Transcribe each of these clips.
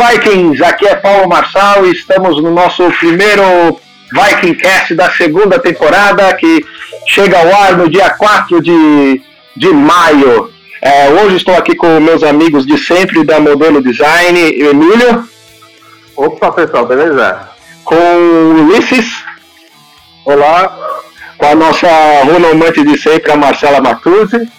Vikings! Aqui é Paulo Marçal e estamos no nosso primeiro Vikingcast da segunda temporada que chega ao ar no dia 4 de, de maio. É, hoje estou aqui com meus amigos de sempre da Modelo Design, Emílio. Opa, pessoal, beleza? Com o Ulisses. Olá. Com a nossa runomante de sempre, a Marcela Matuzzi.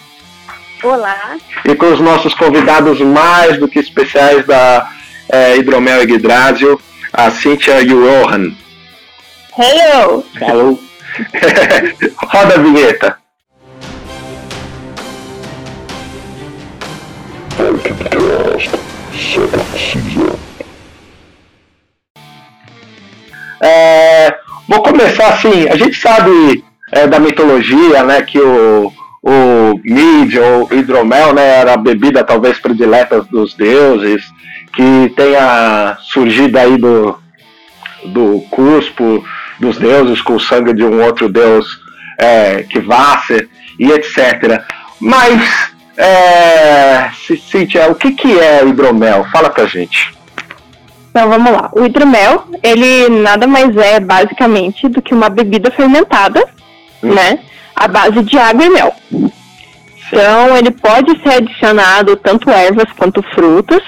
Olá. E com os nossos convidados mais do que especiais da é, Hidromel Yggdrasil, a Cynthia Johan. Hello! Hello! Roda a vinheta. É, vou começar assim, a gente sabe é, da mitologia, né, que o, o mid ou hidromel, né, era a bebida talvez predileta dos deuses, que tenha surgido aí do, do cuspo dos deuses com o sangue de um outro deus é, que vasse e etc. Mas, é, Cíntia, o que, que é hidromel? Fala pra gente. Então vamos lá. O hidromel, ele nada mais é basicamente do que uma bebida fermentada, hum. né? À base de água e mel. Então ele pode ser adicionado tanto ervas quanto frutas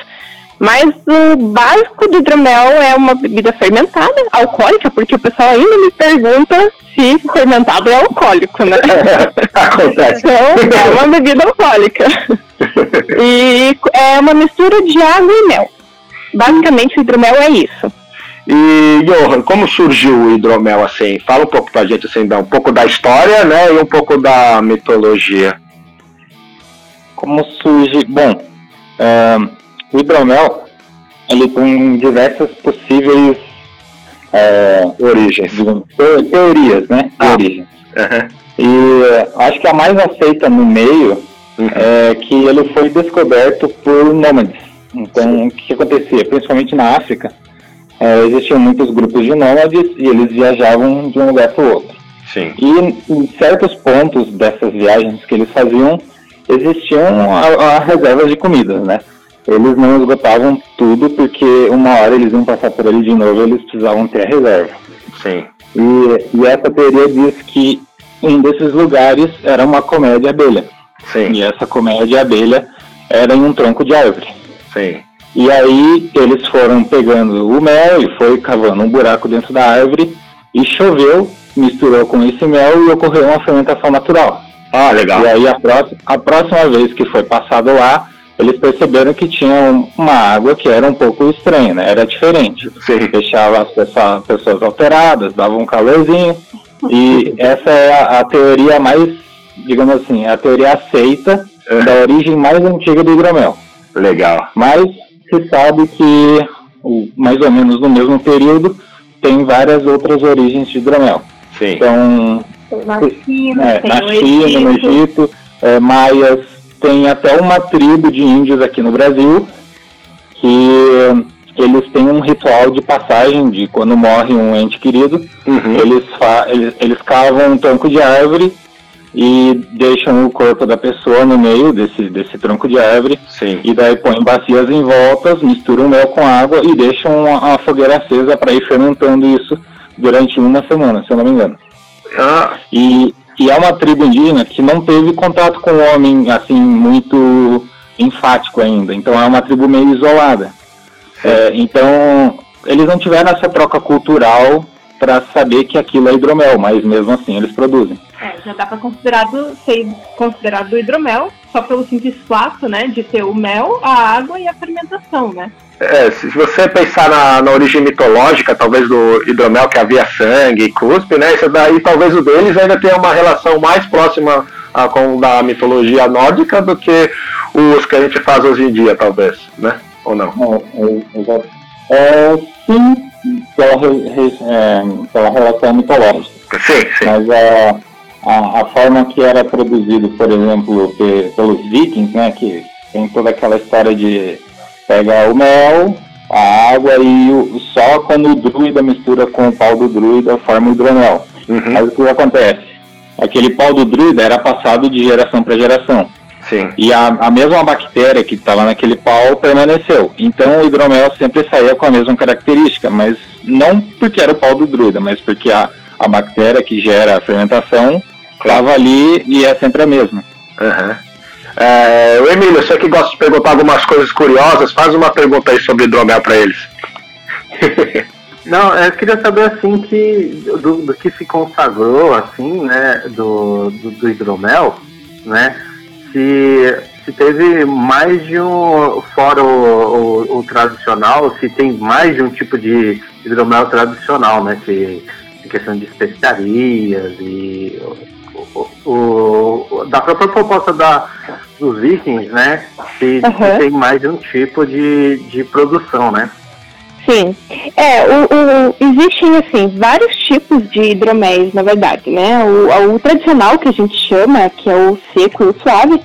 mas o básico do hidromel é uma bebida fermentada, alcoólica, porque o pessoal ainda me pergunta se fermentado é alcoólico, né? Acontece. Então, é uma bebida alcoólica. E é uma mistura de água e mel. Basicamente, o hidromel é isso. E, Johan, como surgiu o hidromel assim? Fala um pouco pra gente, assim, um pouco da história, né, e um pouco da mitologia. Como surge... Bom, uh o hidromel, ele tem diversas possíveis é, origens, teorias, né? Ah. Origens. Uhum. E acho que a mais aceita no meio uhum. é que ele foi descoberto por nômades. Então, o que acontecia? Principalmente na África, é, existiam muitos grupos de nômades e eles viajavam de um lugar para o outro. Sim. E em certos pontos dessas viagens que eles faziam, existiam a, a reservas de comida, né? Eles não esgotavam tudo porque uma hora eles iam passar por ali de novo eles precisavam ter a reserva. Sim. E, e essa teoria diz que um desses lugares era uma comédia abelha. Sim. E essa comédia abelha era em um tronco de árvore. Sim. E aí eles foram pegando o mel e foi cavando um buraco dentro da árvore e choveu, misturou com esse mel e ocorreu uma fermentação natural. Ah, legal. E aí a próxima, a próxima vez que foi passado lá, eles perceberam que tinha uma água que era um pouco estranha, né? Era diferente. Sim. Deixava as pessoas, pessoas alteradas, dava um calorzinho. E essa é a, a, teoria mais, digamos assim, a teoria aceita é. da origem mais antiga do hidromel. Legal. Mas se sabe que, mais ou menos no mesmo período, tem várias outras origens de hidromel. Sim. Então, na China, é, na China no Egito, é, maias, tem até uma tribo de índios aqui no Brasil que eles têm um ritual de passagem de quando morre um ente querido, uhum. eles, eles, eles cavam um tronco de árvore e deixam o corpo da pessoa no meio desse, desse tronco de árvore. Sim. E daí põem bacias em voltas, misturam mel com água e deixam uma, uma fogueira acesa para ir fermentando isso durante uma semana, se eu não me engano. Ah. E, e é uma tribo indígena que não teve contato com o homem assim muito enfático ainda. Então é uma tribo meio isolada. É, então eles não tiveram essa troca cultural para saber que aquilo é hidromel, mas mesmo assim eles produzem. É, já dá para considerado ser considerado hidromel só pelo simples fato, né, de ter o mel, a água e a fermentação, né? É, se você pensar na, na, origem mitológica, talvez do hidromel que havia sangue e cuspe, né? Isso daí talvez o deles ainda tenha uma relação mais próxima a, com da mitologia nórdica do que os que a gente faz hoje em dia, talvez, né? Ou não? É, é, é sim, pela, é, pela relação mitológica. Sim, sim. Mas a, a, a forma que era produzido, por exemplo, pelos vikings, né? Que tem toda aquela história de pega o mel, a água e o, só quando o druida mistura com o pau do druida forma o hidromel. Uhum. Mas o que acontece? Aquele pau do druida era passado de geração para geração. Sim. E a, a mesma bactéria que estava naquele pau permaneceu. Então o hidromel sempre saía com a mesma característica, mas não porque era o pau do druida, mas porque a, a bactéria que gera a fermentação estava ali e é sempre a mesma. Uhum. É, o Emílio, você que gosta de perguntar algumas coisas curiosas, faz uma pergunta aí sobre hidromel para eles. Não, eu queria saber assim que do, do que se consagrou assim, né, do, do, do, hidromel, né, se, se teve mais de um fora o, o, o, tradicional, se tem mais de um tipo de hidromel tradicional, né, que questão de especiarias e o, da própria proposta da, dos vikings, né, se, uhum. se tem mais de um tipo de, de produção, né. Sim. É, o, o, existem, assim, vários tipos de hidroméis, na verdade, né? O, o, tradicional, que a gente chama, que é o seco e o suave,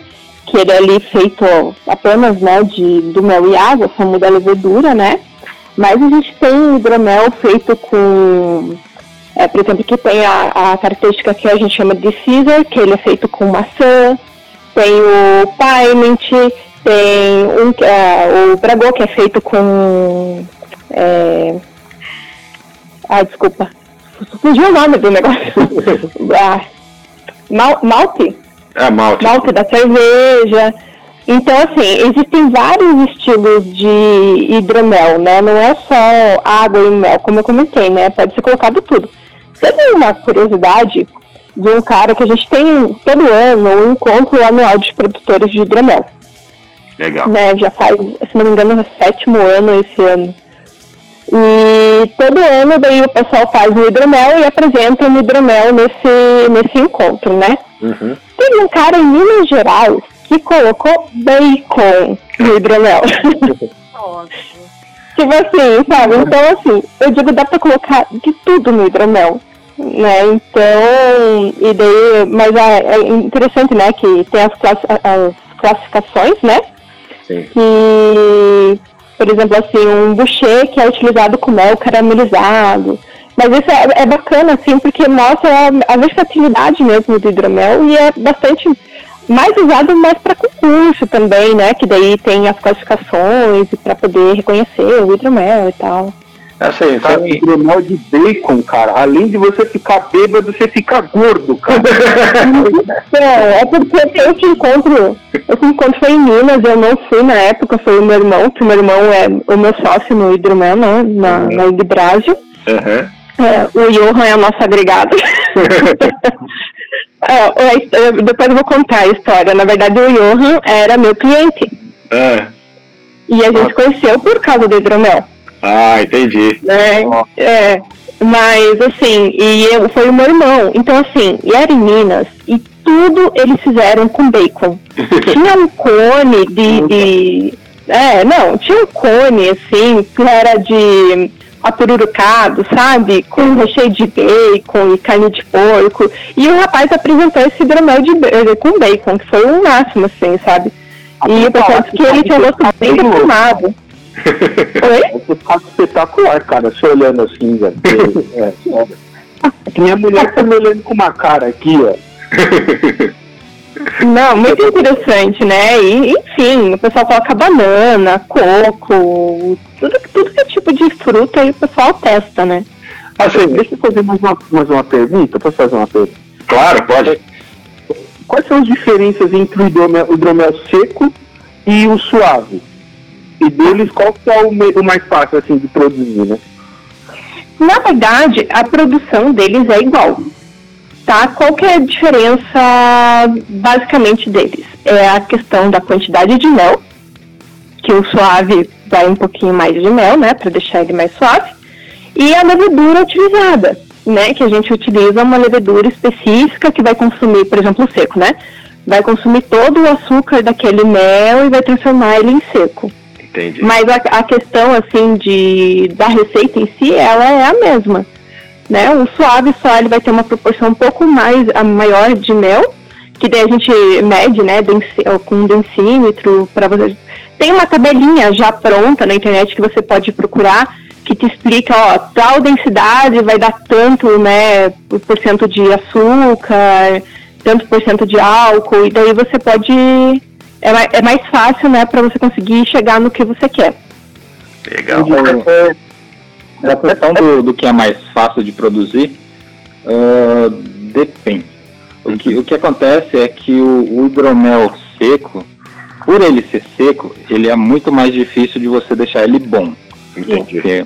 que ele é ali feito apenas, né, de, do mel e água, só muda a levedura, né? Mas a gente tem hidromel feito com, é, por exemplo, que tem a, a característica que a gente chama de Caesar, que ele é feito com maçã, tem o Piment, tem um, é, o Bragô, que é feito com é... Ah, desculpa. Fugiu o nome do negócio. ah, mal, malte? É, malte. Malte da cerveja. Então, assim, existem vários estilos de hidromel, né? Não é só água e mel, como eu comentei, né? Pode ser colocado tudo. Teve uma curiosidade de um cara que a gente tem todo ano um encontro anual de produtores de hidromel. Legal. Né? Já faz, se não me engano, é sétimo ano esse ano. E todo ano daí o pessoal faz o hidromel e apresenta o hidromel nesse, nesse encontro, né? Uhum. Teve um cara em Minas Gerais que colocou bacon no hidromel. tipo assim, sabe? Então assim, eu digo, dá pra colocar de tudo no hidromel. Né? Então, e daí, mas é, é interessante, né, que tem as, as classificações, né? Sim. Que por exemplo, assim, um boucher que é utilizado com mel caramelizado. Mas isso é, é bacana, assim, porque mostra a, a, versatilidade mesmo do hidromel e é bastante mais usado mais para concurso também, né? Que daí tem as classificações para poder reconhecer o hidromel e tal. Assim, cara, sabe? hidromel de bacon, cara. Além de você ficar bêbado, você fica gordo, cara. é, é porque esse encontro, esse encontro foi em Minas, eu não fui na época, foi o meu irmão, que o meu irmão é o meu sócio no hidromel, né? Na, uhum. na. Uhum. É, o Johan é o nosso agregado. é, depois eu vou contar a história. Na verdade, o Johan era meu cliente. É. E a gente conheceu por causa do hidromel. Ah, entendi. Né? É, mas assim, e eu, foi o meu irmão. Então, assim, e era em Minas, e tudo eles fizeram com bacon. tinha um cone de, de. É, não, tinha um cone, assim, que era de apururucado, sabe? Com recheio de bacon e carne de porco. E o rapaz apresentou esse hidromel de, com bacon, que foi o máximo, assim, sabe? E eu pensava que ele tinha gosto bem defumado. Oi? Você tá espetacular, cara, se olhando assim, velho. É, é. Minha mulher tá me olhando com uma cara aqui, ó. Não, muito interessante, né? E, enfim, o pessoal coloca banana, coco, tudo, tudo que é tipo de fruta aí o pessoal testa, né? Assim, deixa eu fazer mais uma, mais uma pergunta. Posso fazer uma pergunta? Claro, pode. Quais são as diferenças entre o hidromel, o hidromel seco e o suave? E deles, qual que é o, mais fácil assim de produzir, né? Na verdade, a produção deles é igual. Tá? Qual que é a diferença basicamente deles? É a questão da quantidade de mel, que o suave vai um pouquinho mais de mel, né, para deixar ele mais suave, e a levedura utilizada, né, que a gente utiliza uma levedura específica que vai consumir, por exemplo, o seco, né? Vai consumir todo o açúcar daquele mel e vai transformar ele em seco. Entendi. Mas a, a, questão, assim, de, da receita em si, ela é a mesma. Né? O suave só ele vai ter uma proporção um pouco mais a maior de mel, que daí a gente mede, né, com um densímetro, para você... Tem uma tabelinha já pronta na internet que você pode procurar, que te explica, ó, tal densidade vai dar tanto, né, por cento de açúcar, tanto por cento de álcool, e daí você pode é, é mais fácil, né, para você conseguir chegar no que você quer. Legal. A questão do, do que é mais fácil de produzir, uh, depende. O que, o que acontece é que o, o hidromel seco, por ele ser seco, ele é muito mais difícil de você deixar ele bom. Entendi. Porque,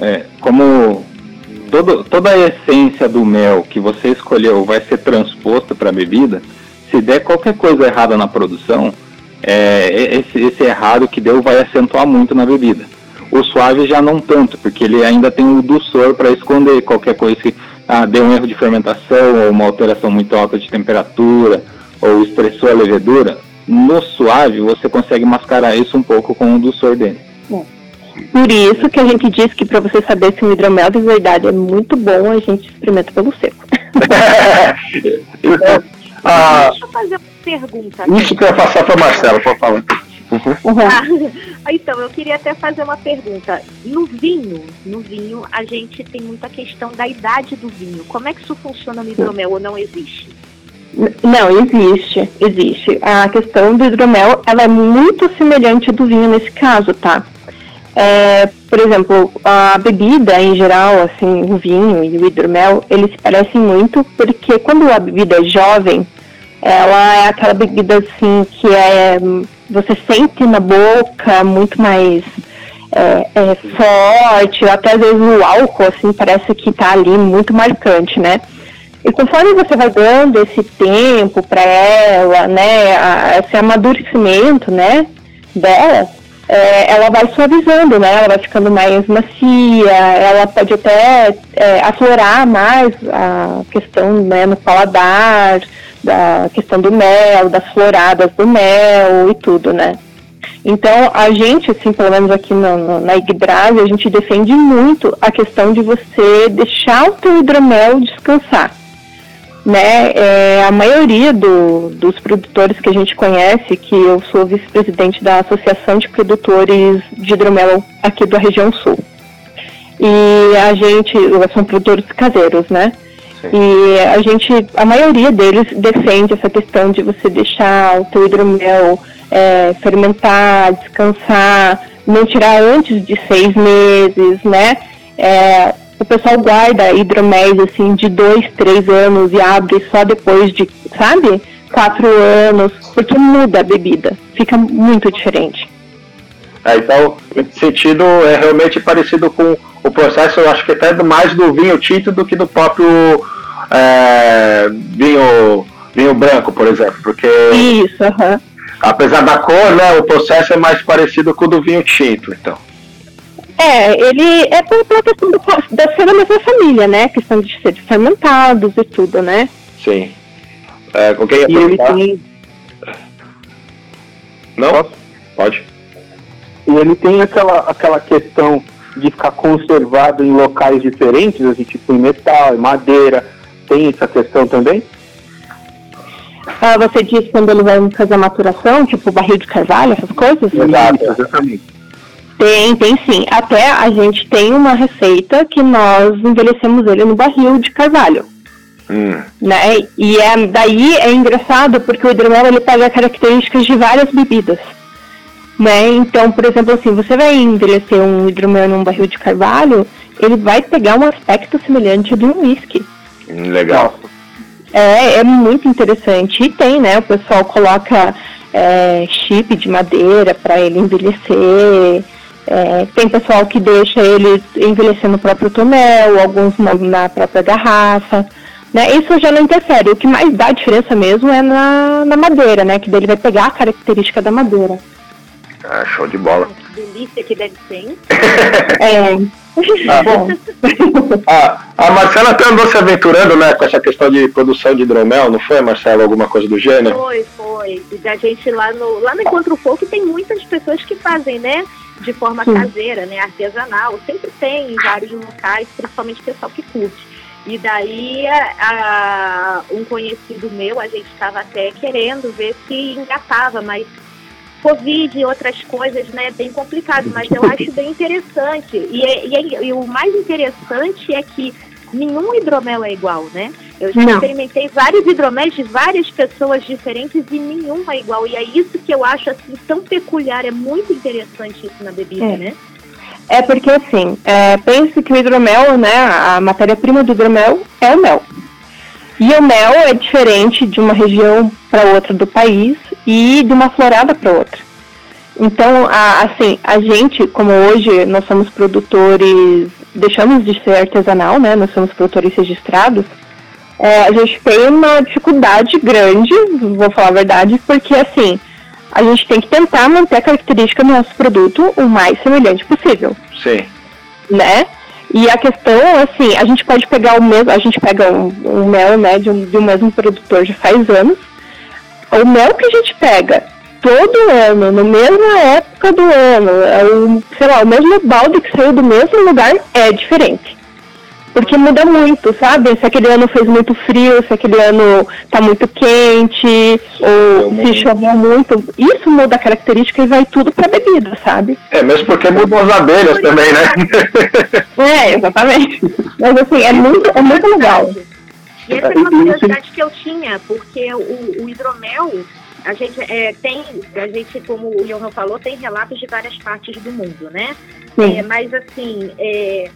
é, como todo, toda a essência do mel que você escolheu vai ser transposta para a bebida, se der qualquer coisa errada na produção, é, esse, esse errado que deu vai acentuar muito na bebida. O suave já não tanto, porque ele ainda tem o doçor para esconder qualquer coisa que ah, deu um erro de fermentação ou uma alteração muito alta de temperatura ou estressou a levedura. No suave você consegue mascarar isso um pouco com o doçor dele. Por isso que a gente diz que para você saber se um hidromel de verdade é muito bom, a gente experimenta pelo seco. então, ah, Deixa eu fazer uma pergunta. Isso que eu ia passar para Marcelo, por favor. Uhum. Ah, então, eu queria até fazer uma pergunta. No vinho, no vinho, a gente tem muita questão da idade do vinho. Como é que isso funciona no hidromel ou não existe? Não, existe, existe. A questão do hidromel, ela é muito semelhante do vinho nesse caso, tá? É, por exemplo, a bebida em geral, assim, o vinho e o hidromel, eles se parecem muito porque quando a bebida é jovem, ela é aquela bebida assim que é você sente na boca muito mais é, é, forte, até às vezes o álcool assim parece que está ali muito marcante, né? E conforme você vai dando esse tempo para ela, né, a, esse amadurecimento, né, dela, é, ela vai suavizando, né? Ela vai ficando mais macia, ela pode até é, aflorar mais a questão né, no paladar, da questão do mel, das floradas do mel e tudo, né? Então, a gente, assim, pelo menos aqui no, no, na Yggdrasil, a gente defende muito a questão de você deixar o teu hidromel descansar. Né? É, a maioria do, dos produtores que a gente conhece, que eu sou vice-presidente da Associação de Produtores de Hidromel aqui da região sul. E a gente, são produtores caseiros, né? E a gente, a maioria deles defende essa questão de você deixar o teu hidromel é, fermentar, descansar, não tirar antes de seis meses, né? É, o pessoal guarda hidroméis assim de dois, três anos e abre só depois de, sabe? Quatro anos, porque muda a bebida, fica muito diferente. É, então, nesse sentido, é realmente parecido com o processo, eu acho que até mais do vinho tinto do que do próprio é, vinho, vinho branco, por exemplo. Porque. Isso. Apesar da cor, né, o processo é mais parecido com o do vinho tinto, então. É, ele é pela questão do, da ser da mesma família, né? Questão de ser fermentados e tudo, né? Sim. É, com quem E ele tem, Não? Posso? Pode. e ele tem aquela, aquela questão de ficar conservado em locais diferentes, assim, tipo em metal, em madeira. Tem essa questão também? Ah, você diz quando ele vai fazer a maturação, tipo barril de carvalho, essas coisas? Exato. exatamente. Tem, tem sim. Até a gente tem uma receita que nós envelhecemos ele no barril de carvalho. Hum. Né? E é, daí é engraçado porque o hidromel ele pega características de várias bebidas. Né? Então, por exemplo, assim, você vai envelhecer um hidromel num barril de carvalho, ele vai pegar um aspecto semelhante de um whisky. Legal. É, é muito interessante. E tem, né? O pessoal coloca é, chip de madeira para ele envelhecer. É, tem pessoal que deixa ele envelhecer no próprio tonel, alguns na, própria garrafa. Né? Isso já não interfere. O que mais dá diferença mesmo é na, na madeira, né? Que dele vai pegar a característica da madeira. Ah, show de bola. Que delícia que deve ser, hein? É. Ah, bom. Ah, a Marcela até andou se aventurando, né, com essa questão de produção de hidromel, não foi, Marcela? Alguma coisa do gênero? Foi, foi. E da gente lá no, lá no Encontro Folk tem muitas pessoas que fazem, né? De forma Sim. caseira, né? Artesanal. Sempre tem em vários locais, principalmente o pessoal que curte. E daí, a- um conhecido meu, a gente estava até querendo ver se engatava, mas Covid e outras coisas, né, é bem complicado, mas eu acho bem interessante. E, é- e é- e o mais interessante é que nenhum hidromel é igual, né? Eu já Não. experimentei vários hidroméis de várias pessoas diferentes e nenhum é igual. E é isso que eu acho assim tão peculiar, é muito interessante isso na bebida, é. né? É porque assim, é, pense que o hidromel, né, a matéria-prima do hidromel é o mel. E o mel é diferente de uma região para outra do país e de uma florada para outra. Então, a, assim, a gente, como hoje nós somos produtores, deixamos de ser artesanal, né? Nós somos produtores registrados. É, a gente tem uma dificuldade grande, vou falar a verdade, porque assim, a gente tem que tentar manter a característica do nosso produto o mais semelhante possível. Sim. Né? E a questão, assim, a gente pode pegar o mesmo, a gente pega um, um mel, né, de um, de um mesmo produtor já faz anos. O mel que a gente pega todo ano, na mesma época do ano, é o, sei lá, o mesmo balde que saiu do mesmo lugar é diferente. Porque muda muito, sabe? Se aquele ano fez muito frio, se aquele ano tá muito quente, ou se choveu muito. Isso muda a característica e vai tudo pra bebida, sabe? É, mesmo porque mudam as abelhas também, né? é, exatamente. Mas assim, é muito, é muito legal. E essa é uma curiosidade que eu tinha, porque o, o hidromel, a gente é, tem, a gente, como o Johan falou, tem relatos de várias partes do mundo, né? É, mas assim, é,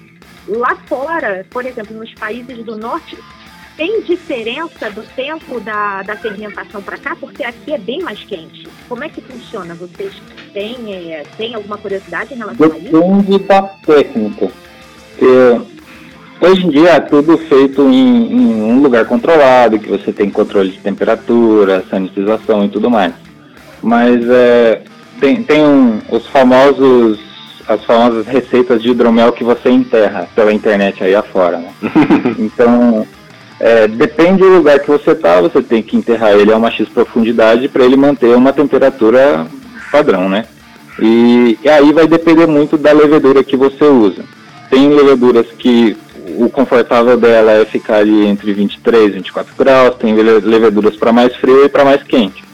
Lá fora, por exemplo, nos países do norte, tem diferença do tempo da, da fermentação para cá? Porque aqui é bem mais quente. Como é que funciona? Vocês têm, é, têm alguma curiosidade em relação Depende a isso? Depende da técnica. hoje em dia é tudo feito em, em, um lugar controlado, que você tem controle de temperatura, sanitização e tudo mais. Mas é, tem, tem um, os famosos as famosas receitas de hidromel que você enterra pela internet aí afora, né? então, é, depende do lugar que você está, você tem que enterrar ele a uma X profundidade para ele manter uma temperatura padrão, né? E, e, aí vai depender muito da levedura que você usa. Tem leveduras que o confortável dela é ficar ali entre 23 e 24 graus, tem leveduras para mais frio e para mais quente.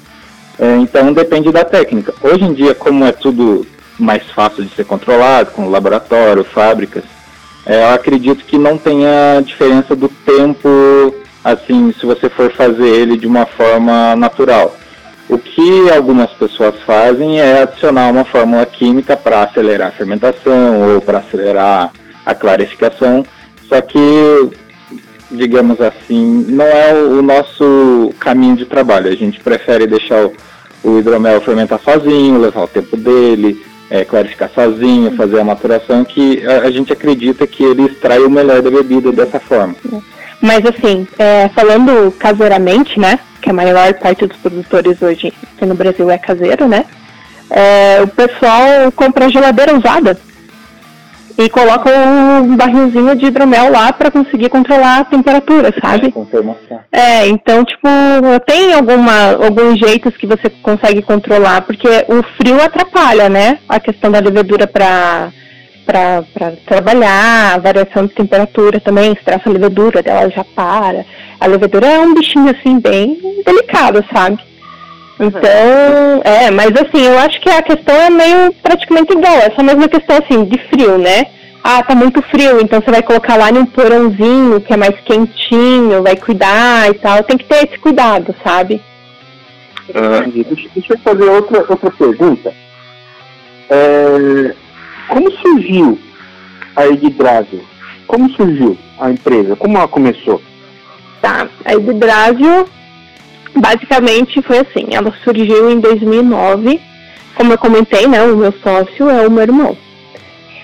É, então depende da técnica. Hoje em dia, como é tudo mais fácil de ser controlado, com laboratório, fábricas. É, eu acredito que não tenha diferença do tempo, assim, se você for fazer ele de uma forma natural. O que algumas pessoas fazem é adicionar uma fórmula química para acelerar a fermentação ou para acelerar a clarificação, só que, digamos assim, não é o nosso caminho de trabalho. A gente prefere deixar o, o hidromel fermentar sozinho, levar o tempo dele, é, clarificar sozinho, fazer a maturação, que a, a, gente acredita que ele extrai o melhor da bebida dessa forma. Mas assim, é, falando caseiramente, né, que a maior parte dos produtores hoje aqui no Brasil é caseiro, né, é, o pessoal compra geladeira usada e coloca um barrilzinho de hidromel lá para conseguir controlar a temperatura, sabe? É, então, tipo, tem alguma, alguns jeitos que você consegue controlar, porque o frio atrapalha, né? A questão da levedura para para trabalhar, a variação de temperatura também, estressa a levedura, dela já para. A levedura é um bichinho assim bem delicado, sabe? Então, é, mas assim, eu acho que a questão é meio praticamente igual, essa mesma questão assim, de frio, né? Ah, tá muito frio, então você vai colocar lá num porãozinho que é mais quentinho, vai cuidar e tal. Tem que ter esse cuidado, sabe? Uh, deixa, eu fazer outra, outra pergunta. É, como surgiu a Edibrásil? Como surgiu a empresa? Como ela começou? Tá, a Edibrásil basicamente foi assim, ela surgiu em 2009, como eu comentei, né, o meu sócio é o meu irmão.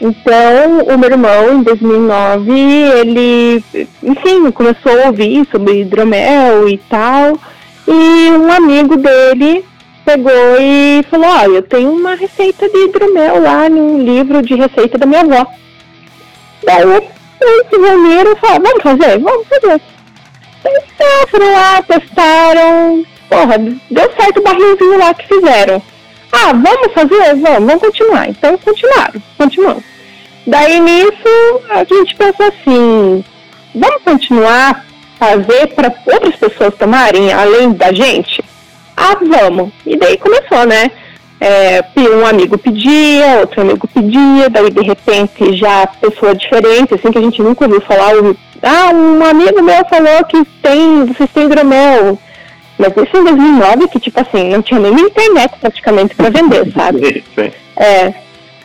Então, o meu irmão, em 2009, ele, enfim, começou a ouvir sobre hidromel e tal, e um amigo dele pegou e falou, olha, eu tenho uma receita de hidromel lá num livro de receita da minha avó. Daí eles se reuniram e falaram, vamos fazer? Vamos fazer. Então, foram lá, testaram. Porra, deu certo o barrilzinho lá que fizeram. Ah, vamos fazer? Vamos, vamos continuar. Então continuaram, continuamos. Daí nisso a gente pensou assim, vamos continuar fazer para outras pessoas tomarem além da gente? Ah, vamos. E daí começou, né? É, um amigo pedia, outro amigo pedia, daí de repente já pessoa diferente, assim que a gente nunca ouviu falar, Ah, um amigo meu falou que tem, vocês têm hidromel. Mas isso em 2009, que tipo assim, não tinha nem internet praticamente para vender, sabe? Sim. É.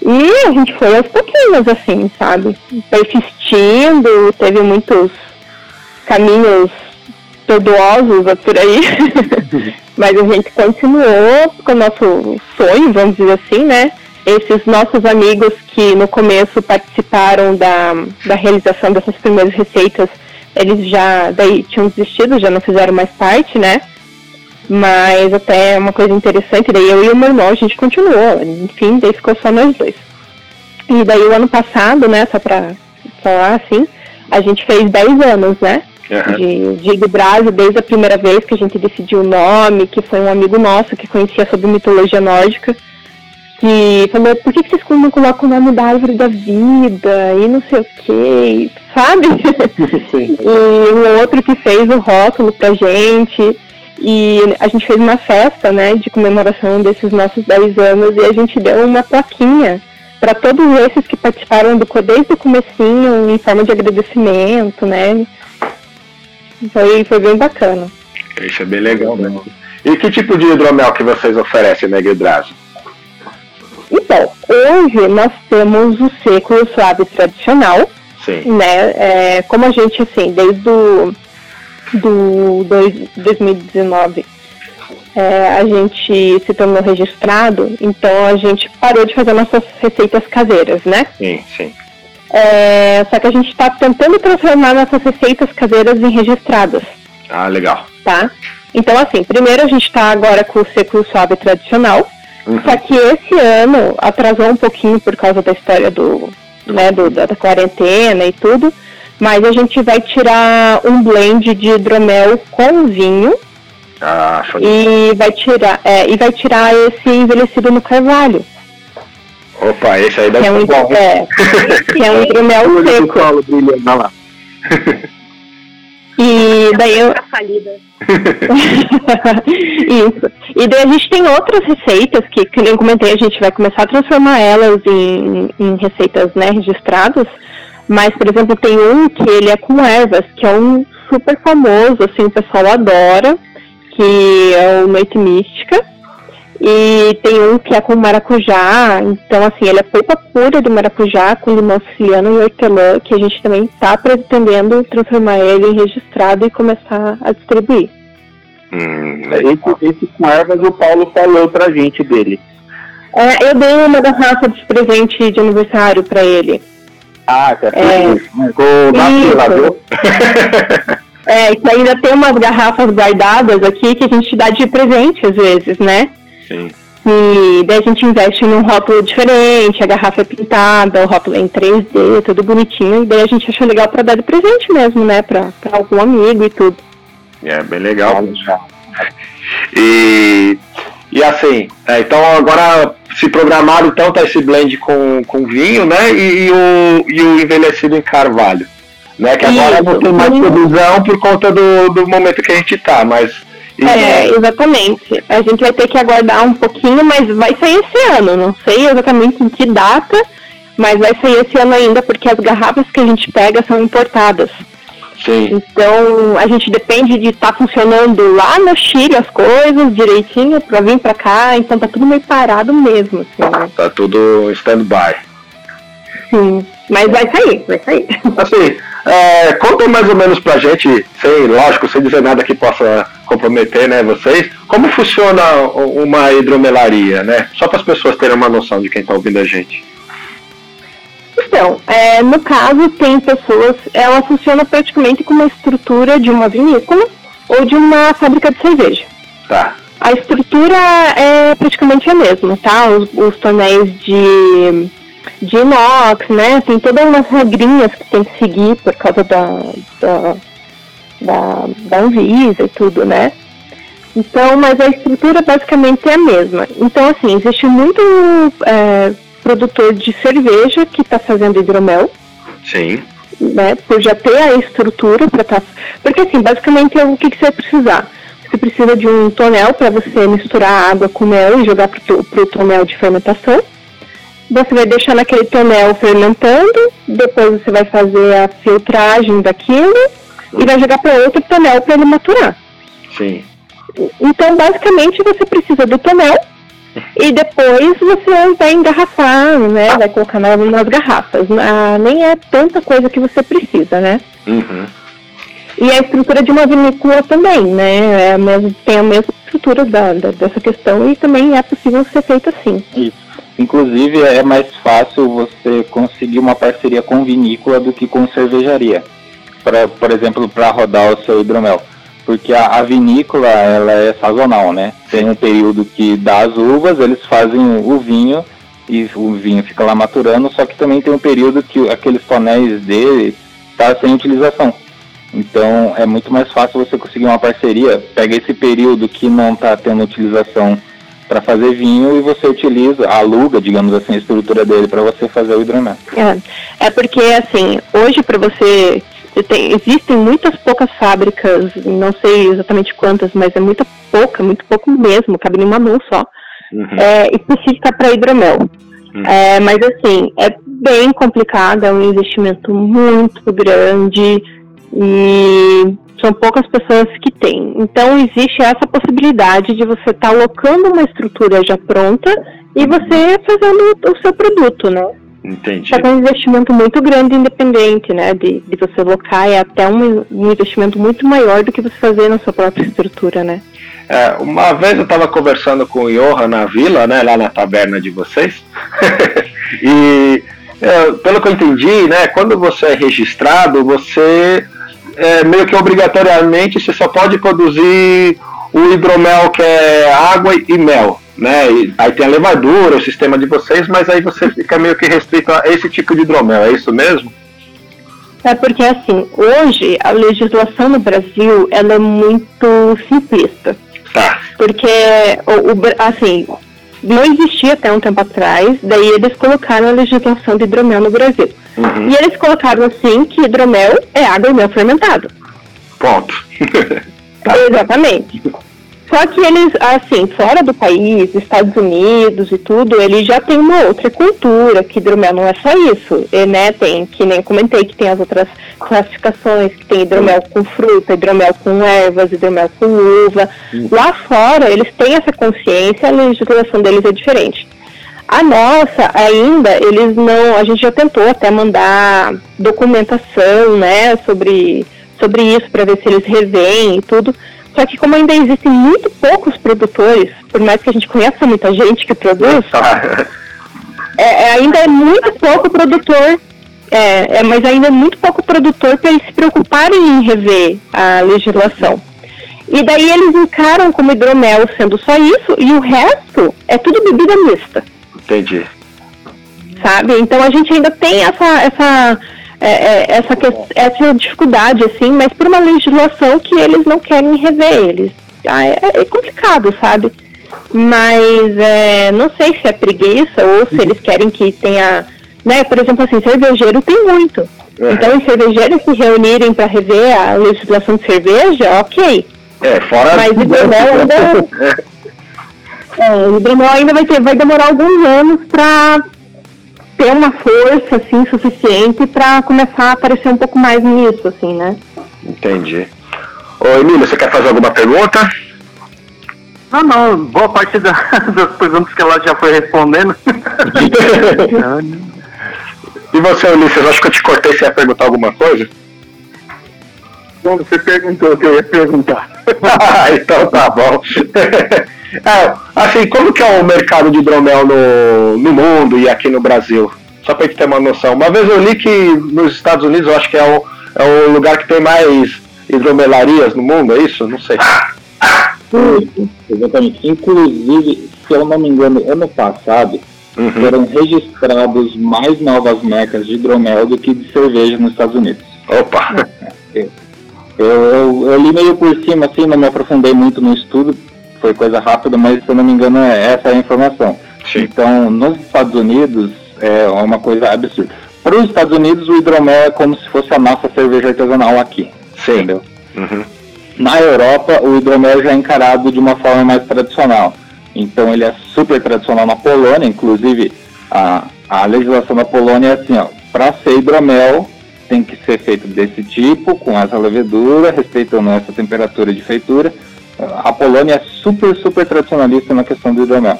E a gente foi aos pouquinhos, assim, sabe? Persistindo, teve muitos caminhos tortuosos por aí. Mas a gente continuou com o nosso sonho, vamos dizer assim, né? Esses nossos amigos que no começo participaram da, da realização dessas primeiras receitas, eles já daí tinham desistido, já não fizeram mais parte, né? Mas até uma coisa interessante, daí eu e o meu irmão, a gente continuou, enfim, daí ficou só nós dois. E daí o ano passado, né, só pra falar assim, a gente fez 10 anos, né? Uhum. De, de Brasil, desde a primeira vez que a gente decidiu o nome, que foi um amigo nosso que conhecia sobre mitologia nórdica, que falou, por que, que vocês não colocam o nome da árvore da vida e não sei o que, sabe? Sim. e um outro que fez o rótulo pra gente. E a gente fez uma festa, né, de comemoração desses nossos 10 anos e a gente deu uma plaquinha para todos esses que participaram do desde o comecinho em forma de agradecimento, né? Foi, foi bem bacana. Isso é bem legal mesmo. E que tipo de hidromel que vocês oferecem na Guidrazo? Então, hoje nós temos o seco e o suave tradicional, Sim. né? É, como a gente, assim, desde o do dois, 2019 é, a gente se tornou registrado, então a gente parou de fazer nossas receitas caseiras, né? Sim, sim. É, só que a gente está tentando transformar nossas receitas caseiras em registradas, Ah, legal. tá? Então, assim, primeiro a gente está agora com o seco suave tradicional, Uhum. só que esse ano atrasou um pouquinho por causa da história do, né, do, da, da quarentena e tudo, mas a gente vai tirar um blend de hidromel com vinho Ah, show e vai tirar, é, e vai tirar esse envelhecido no carvalho, Opa, esse aí deve é um, ser bom. é, é um hidromel seco. lá. E daí eu. Isso. E daí a gente tem outras receitas que, que eu comentei, a gente vai começar a transformar elas em, em receitas né, registradas. Mas, por exemplo, tem um que ele é com ervas, que é um super famoso, assim, o pessoal adora, que é o Noite Mística. E tem um que é com maracujá, então assim, ele é polpa pura de maracujá com limão siciliano e hortelã, que a gente também está pretendendo transformar ele em registrado e começar a distribuir. Hum. Esse, esse com ervas o Paulo falou pra gente dele. É, eu dei uma garrafa de presente de aniversário para ele. Ah, que é, É. Ficou na Isso. fila, viu? É, que ainda tem umas garrafas guardadas aqui que a gente dá de presente às vezes, né? Sim. E daí a gente investe num rótulo diferente, a garrafa é pintada, o rótulo é em 3D, tudo bonitinho, e daí a gente achou legal para dar de presente mesmo, né? Pra, pra algum amigo e tudo. É bem legal. E, e assim, é, então agora se programaram então tá esse blend com, com vinho, né? E, e o, e o envelhecido em carvalho. Né? Que agora Isso. não tem mais previsão por conta do, do momento que a gente tá, mas. E- É, exatamente. A gente vai ter que aguardar um pouquinho, mas vai sair esse ano. Não sei exatamente em que data, mas vai sair esse ano ainda, porque as garrafas que a gente pega são importadas. Sim. Então a gente depende de estar funcionando lá no Chile as coisas direitinho pra vir pra cá, então tá tudo meio parado mesmo, assim, né? Tá tudo stand-by. Sim. Mas vai sair, vai sair. Assim, é, conta mais ou menos pra gente, sem, lógico, sem dizer nada que possa comprometer né, vocês, como funciona uma hidromelaria, né? Só para as pessoas terem uma noção de quem tá ouvindo a gente. Então, é, no caso, tem pessoas, ela funciona praticamente como uma estrutura de uma vinícola ou de uma fábrica de cerveja. Tá. A estrutura é praticamente a mesma, tá? Os, os tonéis de, de inox, né? Tem todas umas regrinhas que tem que seguir por causa da, da, da, da Anvisa e tudo, né? Então, mas a estrutura basicamente é a mesma. Então, assim, existe muito é, produtor de cerveja que está fazendo hidromel, Sim. né, por já ter a estrutura para estar. Porque assim, basicamente é o que, que você vai precisar. Você precisa de um tonel para você misturar água com mel e jogar to- pro tonel de fermentação. você vai deixar naquele tonel fermentando, depois você vai fazer a filtragem daquilo e vai jogar para outro tonel para ele maturar. Sim. Então, basicamente, você precisa do tonel e depois você vai engarrafar, né? Vai colocar nas, nas garrafas. Ah, nem é tanta coisa que você precisa, né? Uhum. E a estrutura de uma vinícola também, né? É a mesma, tem a mesma estrutura da, da, dessa questão e também é possível ser feito assim. Isso. Inclusive é mais fácil você conseguir uma parceria com vinícola do que com cervejaria. Pra, por exemplo, para rodar o seu hidromel. Porque a, a, vinícola ela é sazonal, né? Tem um período que dá as uvas, eles fazem o vinho e o vinho fica lá maturando, só que também tem um período que aqueles tonéis dele tá sem utilização. Então é muito mais fácil você conseguir uma parceria, pega esse período que não está tendo utilização para fazer vinho e você utiliza, aluga, digamos assim, a estrutura dele para você fazer o hidromel. É, é porque assim, hoje para você tem, existem muitas poucas fábricas, não sei exatamente quantas, mas é muita pouca, muito pouco mesmo, cabe numa mão só, uhum. é, específica para hidromel. Uhum. É, mas assim, é bem complicado, é um investimento muito grande e são poucas pessoas que têm. Então existe essa possibilidade de você estar tá alocando uma estrutura já pronta e você fazendo o seu produto, né? Entendi. Só que é um investimento muito grande independente, né? De, de você alocar é até um, um investimento muito maior do que você fazer na sua própria estrutura, né? É, uma vez eu estava conversando com o Johan na vila, né? Lá na taberna de vocês. e é, pelo que eu entendi, né? Quando você é registrado, você é, meio que obrigatoriamente você só pode produzir o hidromel que é água e mel, né? E aí tem a levadura, o sistema de vocês, mas aí você fica meio que restrito a esse tipo de hidromel, é isso mesmo? É porque assim, hoje a legislação no Brasil ela é muito simplista. Tá. Porque o, o assim, não existia até um tempo atrás, daí eles colocaram a legislação de hidromel no Brasil. Uhum. E eles colocaram assim que hidromel é água e mel fermentado. Ponto. tá. Exatamente. Só que eles, assim, fora do país, Estados Unidos e tudo, eles já tem uma outra cultura, que hidromel não é só isso, e, né? Tem, que nem comentei, que tem as outras classificações, que tem hidromel com fruta, hidromel com ervas, hidromel com uva. Uhum. Lá fora, eles têm essa consciência, a legislação deles é diferente. A nossa, ainda, eles não. A gente já tentou até mandar documentação, né, sobre, sobre isso, para ver se eles revêem e tudo. Só que como ainda existem muito poucos produtores, por mais que a gente conheça muita gente que produz, é, é, ainda é muito pouco produtor, é, é, mas ainda é muito pouco produtor para eles se preocuparem em rever a legislação. E daí eles encaram como hidromel sendo só isso, e o resto é tudo bebida mista. Entendi. Sabe? Então a gente ainda tem essa, essa é, é, essa, essa dificuldade, assim, mas por uma legislação que eles não querem rever eles. Ah, é, é complicado, sabe? Mas é, não sei se é preguiça ou se eles querem que tenha, né? Por exemplo, assim, cervejeiro tem muito. Então, os cervejeiros se reunirem para rever a legislação de cerveja, ok. É, fora. Mas hidromel ainda. é, o hidromel ainda vai, ter, vai demorar alguns anos para ter uma força assim suficiente para começar a aparecer um pouco mais nisso, assim, né? Entendi. Ô Emílio, você quer fazer alguma pergunta? Não, não, boa parte da, das perguntas que ela já foi respondendo. e você, Ulisses, acho que eu te cortei, você ia perguntar alguma coisa? Não, você perguntou o que eu ia perguntar. então tá bom. É, assim, como que é o mercado de hidromel no, no mundo e aqui no Brasil? Só pra gente ter uma noção. Uma vez eu li que nos Estados Unidos eu acho que é o, é o lugar que tem mais hidromelarias no mundo, é isso? Não sei. exatamente. Inclusive, se eu não me engano, ano passado uhum. foram registrados mais novas mecas de hidromel do que de cerveja nos Estados Unidos. Opa! É. Eu, eu, eu, li meio por cima, assim, não me aprofundei muito no estudo, foi coisa rápida, mas se eu não me engano é essa é a informação. Sim. Então, nos Estados Unidos é uma coisa absurda. Para os Estados Unidos, o hidromel é como se fosse a nossa cerveja artesanal aqui. Sim. Entendeu? Uhum. Na Europa, o hidromel já é encarado de uma forma mais tradicional. Então, ele é super tradicional na Polônia, inclusive a, a legislação da Polônia é assim, ó, para ser hidromel tem que ser feito desse tipo, com essa levedura, respeitando essa temperatura de feitura. A Polônia é super, super tradicionalista na questão do hidromel.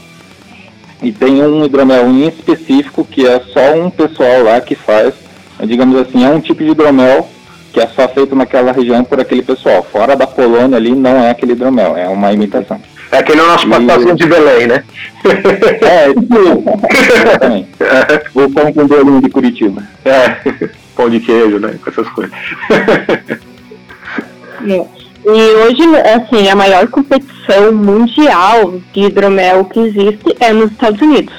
E tem um hidromel em específico que é só um pessoal lá que faz, digamos assim, é um tipo de hidromel que é só feito naquela região por aquele pessoal. Fora da Polônia ali não é aquele hidromel, é uma imitação. É aquele nosso pastelzinho de Belém, né? É, tipo, exatamente. O pão com bolinho de Curitiba. É, pão de queijo, né? Com essas coisas. É. E hoje, assim, a maior competição mundial de hidromel que existe é nos Estados Unidos,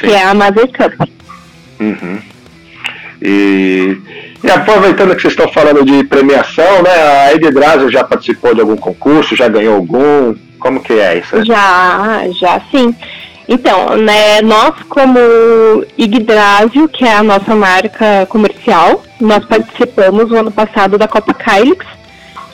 Sim. que é a Mother Cup. Uhum. E, e aproveitando que vocês estão falando de premiação, né? A Ed Drazo já participou de algum concurso, já ganhou algum? Como que é isso? Já, já sim. Então, né, nós como Yggdrasil, que é a nossa marca comercial, nós participamos no ano passado da Copa Calyx,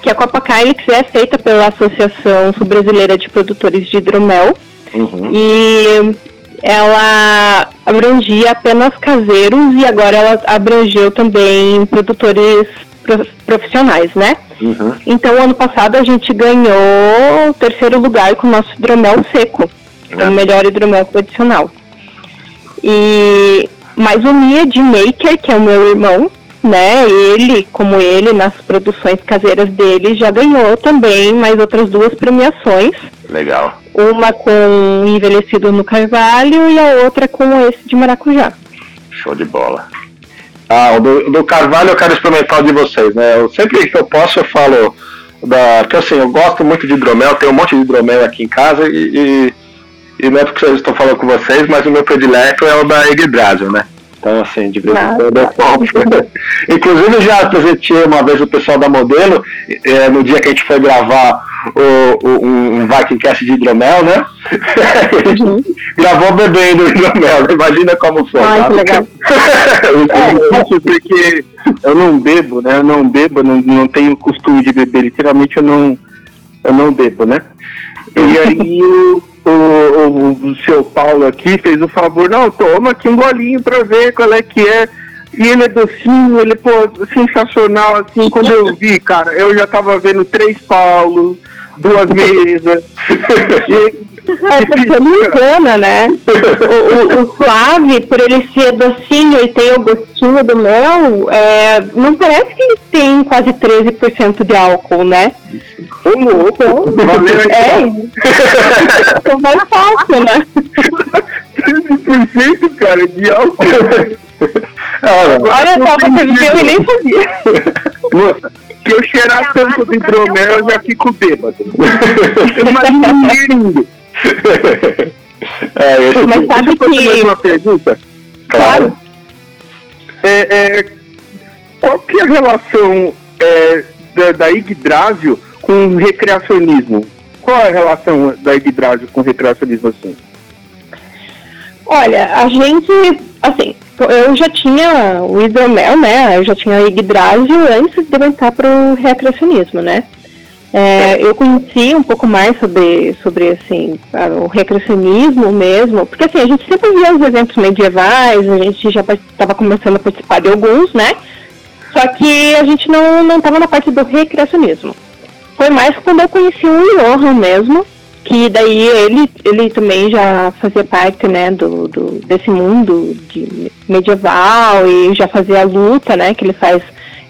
que a Copa Calyx é feita pela Associação Sul-Brasileira de Produtores de Hidromel, Uhum. e ela abrangia apenas caseiros e agora ela abrangeu também produtores pro- profissionais, né? Uhum. Então, ano passado a gente ganhou o terceiro lugar com o nosso hidromel seco. O melhor hidromel tradicional. E mais o Mia de Maker, que é o meu irmão, né? Ele, como ele, nas produções caseiras dele, já ganhou também mais outras duas premiações. Legal. Uma com envelhecido no carvalho e a outra com esse de maracujá. Show de bola. Ah, o do, do Carvalho eu quero experimentar o de vocês, né? Eu, sempre que eu posso eu falo da. Porque assim, eu gosto muito de hidromel, tenho um monte de hidromel aqui em casa e, e, e não é porque eu estou falando com vocês, mas o meu predileto é o da Yggdrasil, né? Então, assim, de vez em quando eu compro. Inclusive, já apresentei uma vez o pessoal da Modelo, eh, no dia que a gente foi gravar o, o, um um Viking Cast de hidromel, né? a gente gravou bebendo hidromel, imagina como foi. Ai, tá? que legal. É, porque eu não bebo, né? Eu não bebo, não, não tenho costume de beber. Literalmente eu não, eu não bebo, né? E aí o, o, o, o seu Paulo aqui fez o favor, não, toma aqui um golinho pra ver qual é que é. E ele é docinho, ele, pô, sensacional, assim, quando eu vi, cara, eu já tava vendo três Paulos, duas mesas. E- É, porque não engana, né? O, o, o suave, por ele ser docinho e ter o gostinho do mel, é, não parece que ele tem quase 13% de álcool, né? Ô louco, valeu É, então vai fácil, né? 13% cara de álcool. Olha só, você viu e nem sabia. Se eu cheirar tanto de hidromel, eu já fico bêbado. Ninguém indo. é, Mas sabe eu que. uma pergunta. claro. É, é, qual que é a relação é, da, da Yggdrasil com o recreacionismo? Qual é a relação da Yggdrasil com o recreacionismo assim? Olha, a gente, assim, eu já tinha o hidromel, né? Eu já tinha o Yggdrasil antes de eu entrar pro recreacionismo, né? É, eu conheci um pouco mais sobre, sobre assim, o recreacionismo mesmo, porque assim, a gente sempre via os eventos medievais, a gente já estava começando a participar de alguns, né? Só que a gente não, não tava na parte do recreacionismo. Foi mais quando eu conheci o Johan mesmo, que daí ele, ele também já fazia parte, né, do, do, desse mundo de medieval e já fazia a luta, né, que ele faz,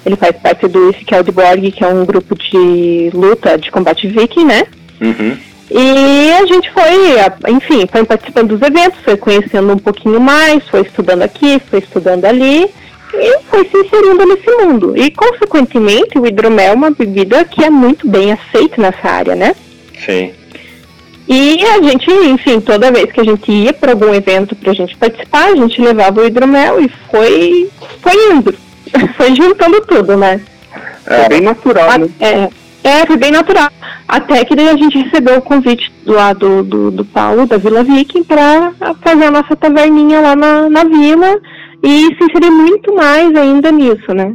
ele faz parte do Skeldborg, que é um grupo de luta de combate viking, né, Uhum. e a gente foi, a- enfim, foi participando dos eventos, foi conhecendo um pouquinho mais, foi estudando aqui, foi estudando ali e foi se inserindo nesse mundo. E, consequentemente, o hidromel é uma bebida que é muito bem aceita nessa área, né? Sim. E a gente, enfim, toda vez que a gente ia para algum evento pra gente participar, a gente levava o hidromel e foi, foi indo. Foi juntando tudo, né? É bem natural, né? É, é, foi bem natural. Até que daí a gente recebeu o convite lá do, do, do Paulo, da Vila Viking, para fazer a nossa taverninha lá na, na vila e se inserir muito mais ainda nisso, né?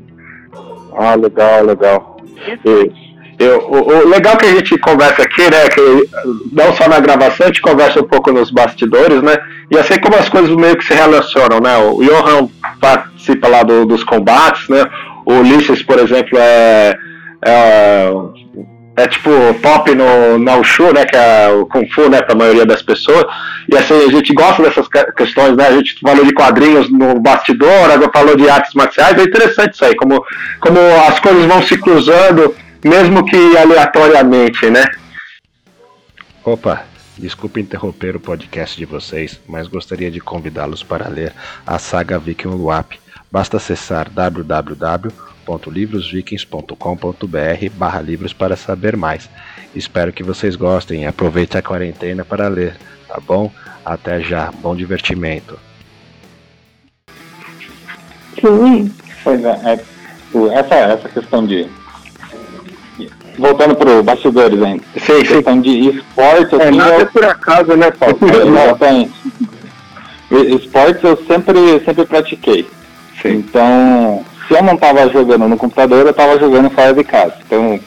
Ah, legal, legal. E, Eu, o, o, legal que a gente conversa aqui, né? Que não só na gravação, a gente conversa um pouco nos bastidores, né? E assim como as coisas meio que se relacionam, né? O Johan participa lá do, dos combates, né? O Ulisses, por exemplo, é, é, é tipo top no, Wushu, né? Que é o Kung Fu, né? A maioria das pessoas. E assim, a gente gosta dessas questões, né? A gente falou de quadrinhos no bastidor, agora falou de artes marciais. É interessante isso aí, como, como as coisas vão se cruzando mesmo que aleatoriamente, né? Opa, desculpe interromper o podcast de vocês, mas gostaria de convidá-los para ler a saga Viking Luap. Basta acessar www.livrosvikings.com.br barra livros para saber mais. Espero que vocês gostem e aproveite a quarentena para ler, tá bom? Até já, bom divertimento. Sim. Pois é, é essa, essa questão de voltando pro bastidores ainda. Sim, sim. Questão de esporte, é, assim, é, nada eu... por acaso, né, Paulo? Exatamente. Esportes eu sempre, sempre pratiquei. Sim. Então, se eu não estava jogando no computador, eu estava jogando fora de casa. Então,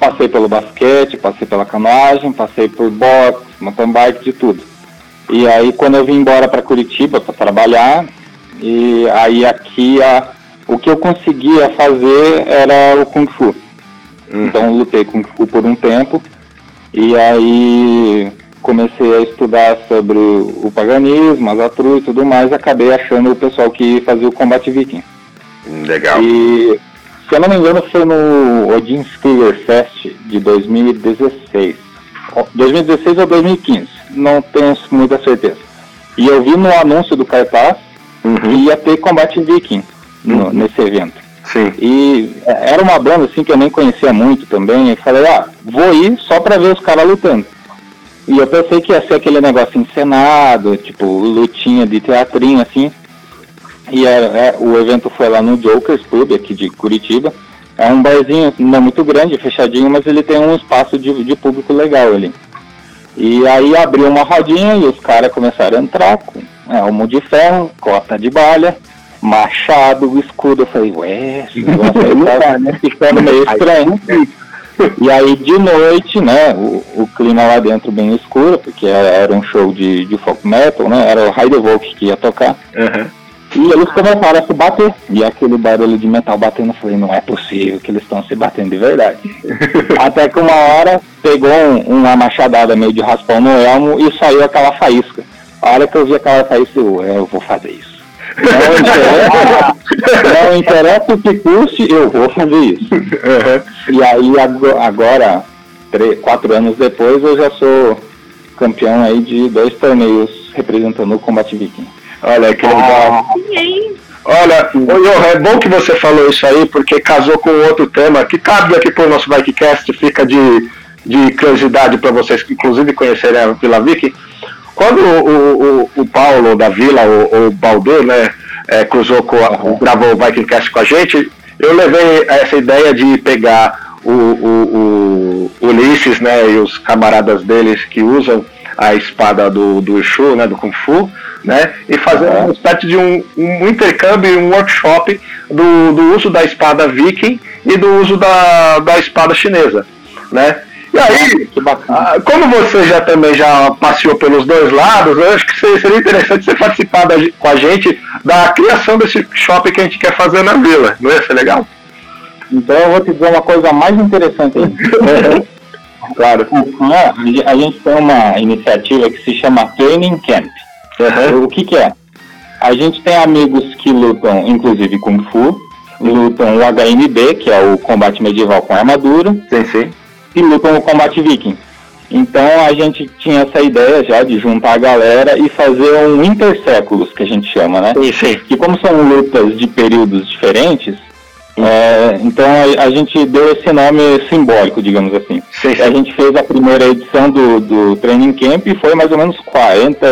passei pelo basquete, passei pela canoagem, passei por boxe, mountain bike, de tudo. E aí, quando eu vim embora para Curitiba para trabalhar, e aí aqui a, o que eu conseguia fazer era o Kung Fu. Então lutei com Fu por um tempo e aí comecei a estudar sobre o paganismo, as Azatru e tudo mais, e acabei achando o pessoal que fazia o combate viking. Legal. E se eu não me engano foi no Odin Spear Fest de 2016. 2016 ou 2015, não tenho muita certeza. E eu vi no anúncio do cartaz uhum. que ia ter combate viking no, uhum. nesse evento. Sim. E era uma banda assim que eu nem conhecia muito também. E falei, ah, vou ir só pra ver os caras lutando. E eu pensei que ia ser aquele negócio encenado, tipo, lutinha de teatrinho assim. E era, é, o evento foi lá no Jokers Club, aqui de Curitiba. É um barzinho, não muito grande, fechadinho, mas ele tem um espaço de, de público legal ali. E aí abriu uma rodinha e os caras começaram a entrar com é, almo de ferro, cota de balha machado, escudo. Eu falei, ué, esse negócio aí tá né, ficando meio estranho. E aí de noite, né, o, o clima lá dentro bem escuro, porque era um show de, de folk metal, né? Era o Heidevolk que ia tocar. Uhum. E eles começaram a se bater. E aquele barulho de metal batendo, eu falei, não é possível que eles estão se batendo de verdade. Até que uma hora pegou um, uma machadada meio de raspão no elmo e saiu aquela faísca. A hora que eu vi aquela faísca, eu, é, eu vou fazer isso. Não interessa, não interessa o que custe, eu vou fazer isso. Uhum. E aí agora, três, quatro anos depois, eu já sou campeão aí de dois torneios representando o Combate Viking. Olha que legal. Olha, é bom que você falou isso aí, porque casou com outro tema que cabe aqui para o nosso Vikecast, fica de, de curiosidade para vocês, inclusive conhecerem a Vila Viking quando o, o, o Paulo da Vila, o, o Baldur, né, é, cruzou com a, gravou o Vikingcast com a gente, eu levei essa ideia de pegar o, o, o, Ulisses, né, e os camaradas deles que usam a espada do, do Shu, né, do Kung Fu, né, e fazer uhum. uma espécie de um, um intercâmbio, um workshop do, do uso da espada viking e do uso da, da espada chinesa, né. Aí, ah, como você já também já passeou pelos dois lados, eu acho que seria interessante você participar da, com a gente da criação desse shopping que a gente quer fazer na vila. Não ia ser legal? Então eu vou te dizer uma coisa mais interessante claro. A gente tem uma iniciativa que se chama Training Camp. Uhum. O que, que é? A gente tem amigos que lutam, inclusive Kung Fu, lutam o HMB, que é o combate medieval com armadura. Sim, sim que lutam no combate viking. Então a gente tinha essa ideia já de juntar a galera e fazer um interséculos, que a gente chama, né? Isso. Que como são lutas de períodos diferentes, é, então a, a, gente deu esse nome simbólico, digamos assim. Sim, sim. A gente fez a primeira edição do, do Training Camp e foi mais ou menos 40,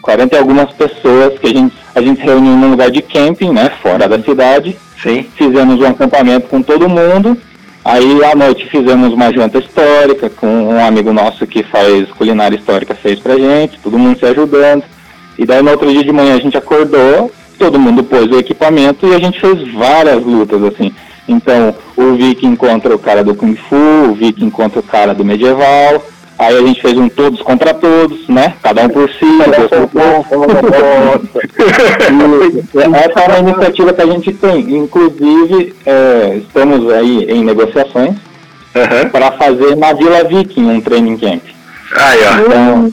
40 e algumas pessoas que a gente, a gente reuniu num lugar de camping, né? Fora da cidade. Sim. Fizemos um acampamento com todo mundo Aí à noite fizemos uma janta histórica com um amigo nosso que faz culinária histórica fez pra gente, todo mundo se ajudando. E daí no outro dia de manhã a gente acordou, todo mundo pôs o equipamento e a gente fez várias lutas assim. Então, o Viking encontra o cara do Kung Fu, o Viking encontra o cara do medieval. Aí a gente fez um todos contra todos, né? Cada um por si. Essa é uma iniciativa que a gente tem. Inclusive, é, estamos aí em negociações Aham. para fazer na Vila Viking um training camp. Aí, ó. Então,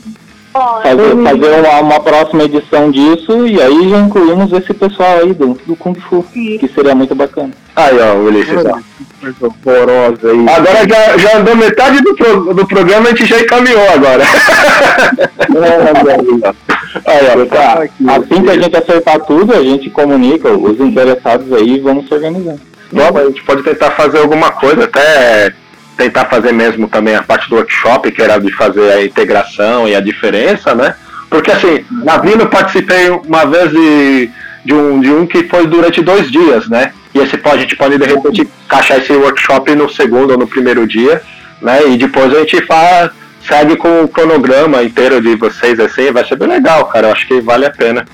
fazer, fazer uma, uma próxima edição disso e aí já incluímos esse pessoal aí do, do Kung Fu, que seria muito bacana. Aí, ó, Ulisses. ó. Aí. Agora já, já andou metade do, pro- do programa, a gente já encaminhou agora. Aí, ó, tá. Assim que a gente acertar tudo, a gente comunica os interessados aí e vamos se organizando. Vamos, a gente pode tentar fazer alguma coisa, até tentar fazer mesmo também a parte do workshop, que era de fazer a integração e a diferença, né? Porque assim, na Vila eu participei uma vez de, de, um, de um que foi durante dois dias, né? E esse pode, a gente pode de repente encaixar esse workshop no segundo ou no primeiro dia, né? E depois a gente faz, segue com o cronograma inteiro de vocês assim, vai ser bem legal, cara. Eu acho que vale a pena.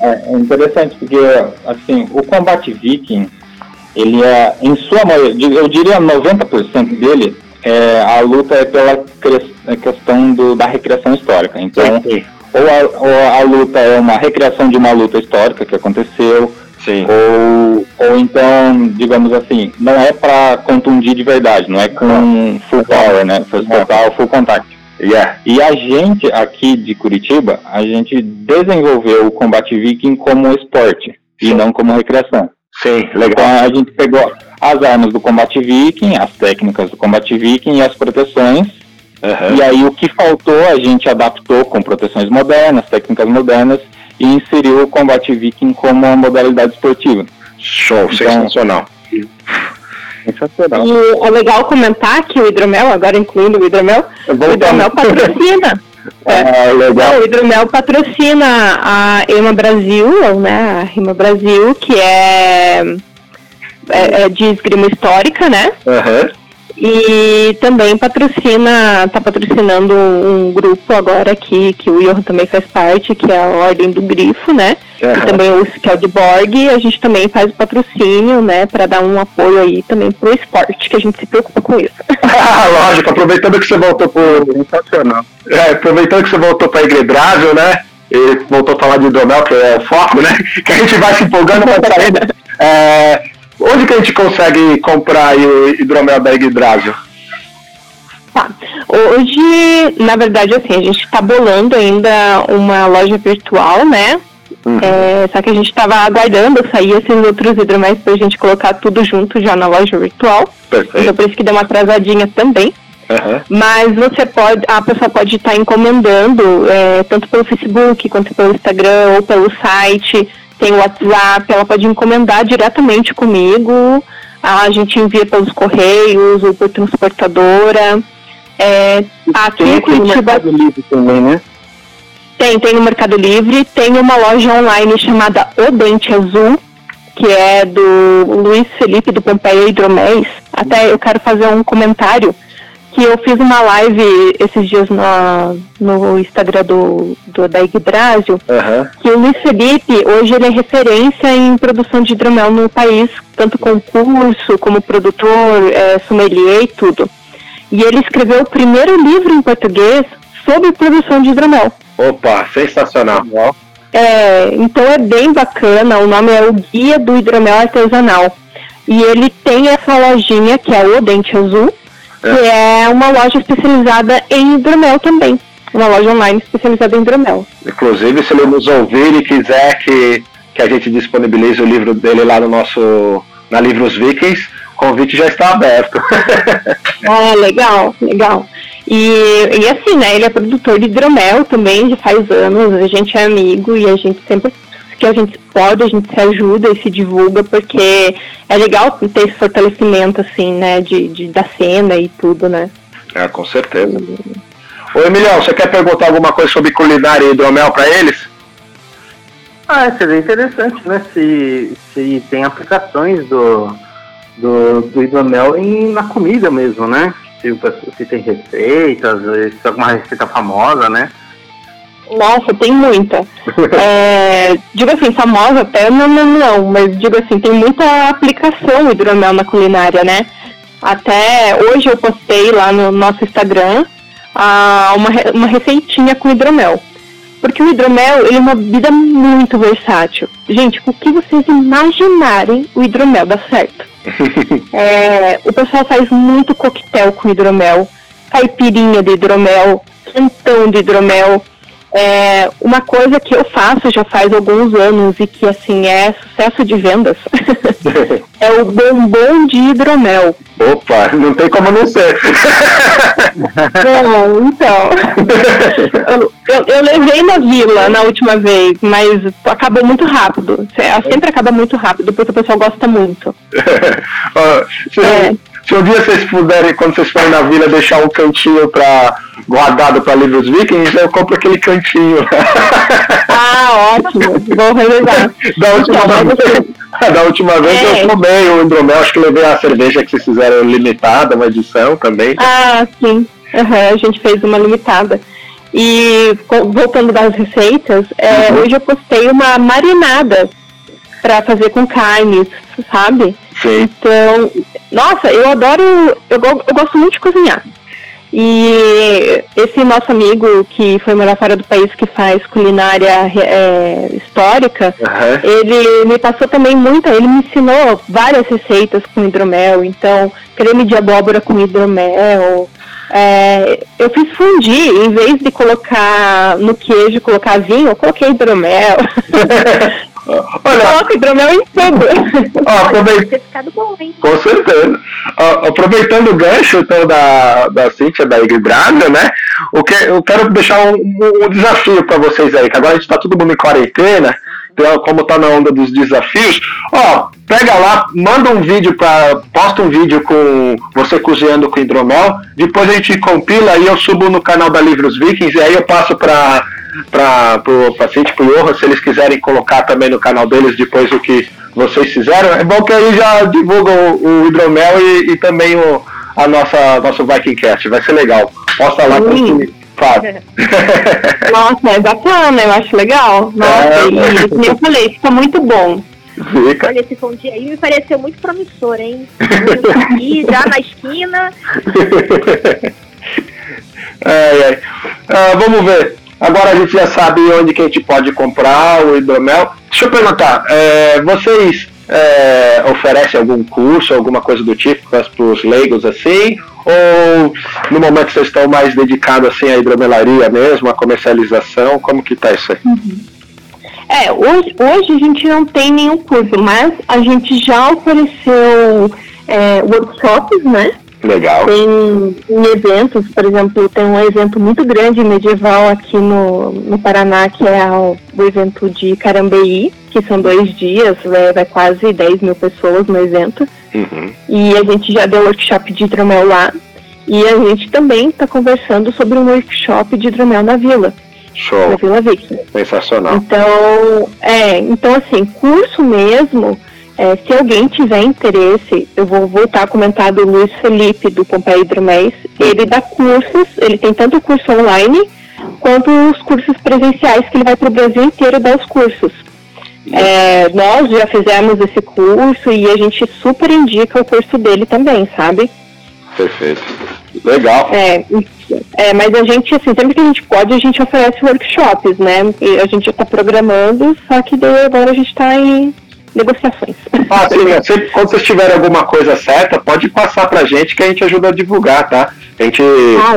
É, é interessante porque, assim, o combate viking, ele é, em sua maioria, eu diria 90% dele, é, a luta é pela é questão do, da recriação histórica. Então, Sim, ou a, ou a luta é uma recriação de uma luta histórica que aconteceu, sim. ou, ou então, digamos assim, não é para contundir de verdade, não é com full power, né? Force total, full contact. Yeah. E a gente aqui de Curitiba, a gente desenvolveu o combate viking como esporte e Sim. não como recreação. Sim, Então legal. a gente pegou as armas do combate viking, as técnicas do combate viking e as proteções. Aham. E aí o que faltou a gente adaptou com proteções modernas, técnicas modernas e inseriu o combate viking como uma modalidade esportiva. Show, Então- sensacional. Sensacional. E é legal comentar que o hidromel, agora incluindo o hidromel, o hidromel patrocina. É. Ah, legal. O Hidromel patrocina a EMA Brasil, ou, né, a RIMA Brasil, que é, é, é de esgrima histórica, né? Aham. E também patrocina, tá patrocinando um grupo agora aqui, que o Johan também faz parte, que é a Ordem do Grifo, né? Aham. E também o Skaldborg, a gente também faz o patrocínio, né, para dar um apoio aí também pro esporte, que a gente se preocupa com isso. Ah, lógico, aproveitando que você voltou pro. Sensacional. É, aproveitando que você voltou pra Igrebrásio, né? E voltou a falar de hidromel, que é o foco, né? Que a gente vai se empolgando pra sair. É, onde que a gente consegue comprar aí o hidromel da Igrebrásio? Tá. Hoje, na verdade, assim, a gente está bolando ainda uma loja virtual, né? É, só que a gente estava aguardando sair esses outros hidroméis para a gente colocar tudo junto já na loja virtual. Então Perfeito. por isso que deu uma atrasadinha também. Aham. Mas você pode, a pessoa pode estar encomendando, é, tanto pelo Facebook, quanto pelo Instagram, ou pelo site, tem o WhatsApp, ela pode encomendar diretamente comigo, a gente envia pelos correios, ou por transportadora. É, aqui em Curitiba Livre também, né? tem, tem no Mercado Livre, tem uma loja online chamada O Dente Azul, que é do Luiz Felipe do Pompeia Hidroméis. Até eu quero fazer um comentário que eu fiz uma live esses dias no, no Instagram do, do da Yggdrasil, Aham. que o Luiz Felipe, hoje ele é referência em produção de hidromel no país, tanto concurso, como produtor, é, sommelier e tudo. E ele escreveu o primeiro livro em português sobre produção de hidromel. Opa, sensacional. É, então é bem bacana, o nome é o Guia do Hidromel Artesanal. E ele tem essa lojinha, que é o Dente Azul, que é uma loja especializada em hidromel também. Uma loja online especializada em hidromel. Inclusive, se ele nos ouvir e quiser que, que a gente disponibilize o livro dele lá no nosso. na Livros Vikings, o convite já está aberto. Ah, legal, legal. E, e assim, né, ele é produtor de hidromel também, já faz anos, a gente é amigo e a gente sempre que a gente pode, a gente se ajuda e se divulga, porque é legal ter esse fortalecimento, assim, né, de, de da cena e tudo, né. é, com certeza. Ô Emiliano, você quer perguntar alguma coisa sobre culinária e hidromel para eles? Ah, seria interessante, né? Se, se tem aplicações do, do, do hidromel em, na comida mesmo, né? Se, o pessoal- se tem receitas, se alguma receita famosa, né? Nossa, tem muita. É, digo assim, famosa até não, não, não, mas digo assim, tem muita aplicação hidromel na culinária, né? Até hoje eu postei lá no nosso Instagram ah, uma, uma receitinha com hidromel. Porque o hidromel ele é uma bebida muito versátil. Gente, o que vocês imaginarem, o hidromel dá certo. é, o pessoal faz muito coquetel com hidromel, caipirinha de hidromel, quentão de hidromel. É, uma coisa que eu faço já faz alguns anos e que assim é sucesso de vendas é o bombom de hidromel. Opa, não tem como não ser. Bom, então. Eu, eu, eu, levei na vila na última vez, mas acabou muito rápido. Sempre acaba muito rápido, porque o pessoal gosta muito. é. Se um dia vocês puderem, quando vocês forem na vila, deixar um cantinho para guardado para livros vikings, eu compro aquele cantinho. Ah, ótimo. Vou reservar. Da última então, vez, da última vez é. eu tomei o hidromel, acho que levei a cerveja que vocês fizeram limitada, uma edição também. Ah, sim. Uhum, a gente fez uma limitada. E voltando das receitas, é, uhum. hoje eu postei uma marinada para fazer com carnes, sabe? Sim. Então, nossa, eu adoro, eu, eu gosto muito de cozinhar. E esse nosso amigo que foi morar fora do país, que faz culinária é, histórica, uhum. ele me passou também muita, ele me ensinou várias receitas com hidromel, então creme de abóbora com hidromel. É, eu fiz fundir, em vez de colocar no queijo, colocar vinho, eu coloquei hidromel. Olha, Coloca hidromel em tudo. Ó, aproveita... bom, hein? Com certeza. Ó, aproveitando o gancho então, da, da Cintia, da Igor Braga, né? O que, eu quero deixar um, um desafio para vocês aí, que agora a gente está todo mundo em quarentena, então, como tá na onda dos desafios, ó, pega lá, manda um vídeo para, posta um vídeo com você cozinhando com hidromel, depois a gente compila e eu subo no canal da Livros Vikings e aí eu passo para para o paciente, para o Johan, se eles quiserem colocar também no canal deles depois o que vocês fizeram. É bom que aí já divulgam o, o hidromel e, e, também o a nossa nosso Vikingcast, vai ser legal. Posta lá para Faz. Nossa, é bacana, eu acho legal. Nossa, é, e como eu falei, fica muito bom. Fica. Olha, esse fundi aí me pareceu muito promissor, hein? Aqui, já na esquina. ai, ai. Ah, vamos ver. Agora a gente já sabe onde que a gente pode comprar o hidromel. Deixa eu perguntar, é, vocês é, oferecem algum curso, alguma coisa do tipo para os leigos assim? Ou no momento vocês estão mais dedicados assim à hidromelaria mesmo, à comercialização? Como que tá isso aí? Uhum. É, hoje, hoje a gente não tem nenhum curso, mas a gente já ofereceu é, workshops, né? Legal. Tem em eventos, por exemplo, tem um evento muito grande medieval aqui no, no Paraná, que é o, o evento de Carambeí, que são dois dias, vai, vai quase 10 mil pessoas no evento. Uhum. E a gente já deu workshop de hidromel lá. E a gente também está conversando sobre um workshop de hidromel na vila. Show. Na Vila Viking. Sensacional. Então, é, então assim, curso mesmo é, se alguém tiver interesse, eu vou voltar a comentar do Luiz Felipe, do Pompeia Hidromés. Ele dá cursos, ele tem tanto curso online quanto os cursos presenciais que ele vai para o Brasil inteiro dar os cursos. É, nós já fizemos esse curso e a gente super indica o curso dele também, sabe? Perfeito. Legal. É, é, mas a gente, assim, sempre que a gente pode, a gente oferece workshops, né? E a gente já está programando, só que daí agora a gente está em negociações. Ah, sim, sempre, quando vocês tiverem alguma coisa certa, pode passar pra gente que a gente ajuda a divulgar, tá? A gente ah,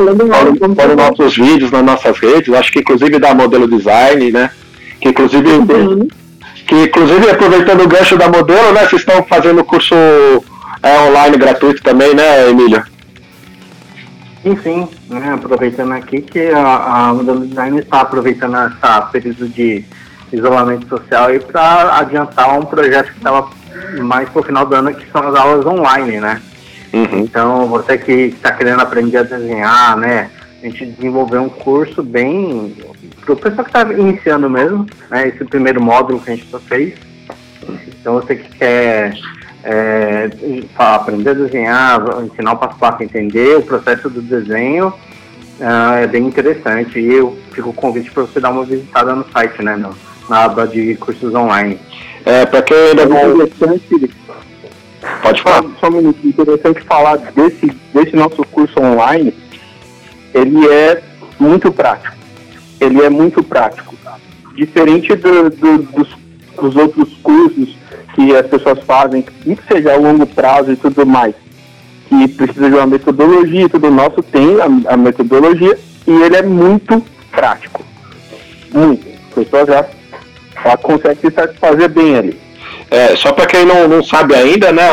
põe nos nossos vídeos, nas nossas redes, acho que inclusive da modelo design, né? Que inclusive, uhum. que inclusive aproveitando o gancho da modelo, né? Vocês estão fazendo curso é, online gratuito também, né, Emília? Sim, sim, né? aproveitando aqui que a, a modelo design está aproveitando essa período de isolamento social e para adiantar um projeto que estava mais pro final do ano, que são as aulas online, né? Uhum. Então, você que está querendo aprender a desenhar, né? A gente desenvolveu um curso bem para o pessoal que está iniciando mesmo, né? Esse primeiro módulo que a gente fez. Então, você que quer é, aprender a desenhar, ensinar o passo a passo, entender o processo do desenho, Ah, é bem interessante e eu fico o convite para você dar uma visitada no site, né, no, na aba de cursos online. É, para quem ainda não. Interessante, Pode falar. só um minuto, interessante falar desse, desse nosso curso online, ele é muito prático. Ele é muito prático. Diferente do, do, dos, dos outros cursos que as pessoas fazem, que seja a longo prazo e tudo mais, que precisa de uma metodologia e tudo, nosso tem a, a metodologia e ele é muito prático. Muito. A pessoa já ela consegue se satisfazer bem ali. É, só para quem não, não sabe ainda, né,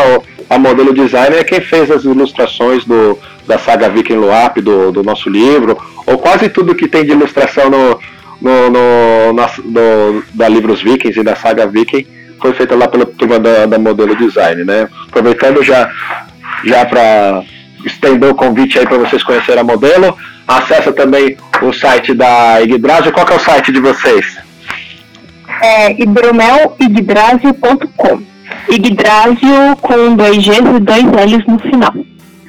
a modelo design é quem fez as ilustrações do, da saga Viking Luap, do, do nosso livro, ou quase tudo que tem de ilustração no, no, no, na, da Livros Vikings e da saga Viking foi feita lá pela turma da, da modelo design, né? Aproveitando já, já para estender o convite aí para vocês conhecerem a modelo, acessa também o site da Igdrasio. Qual que é o site de vocês? É hidromeligdrasio.com. Igdrasio com dois Gs e dois L's no final.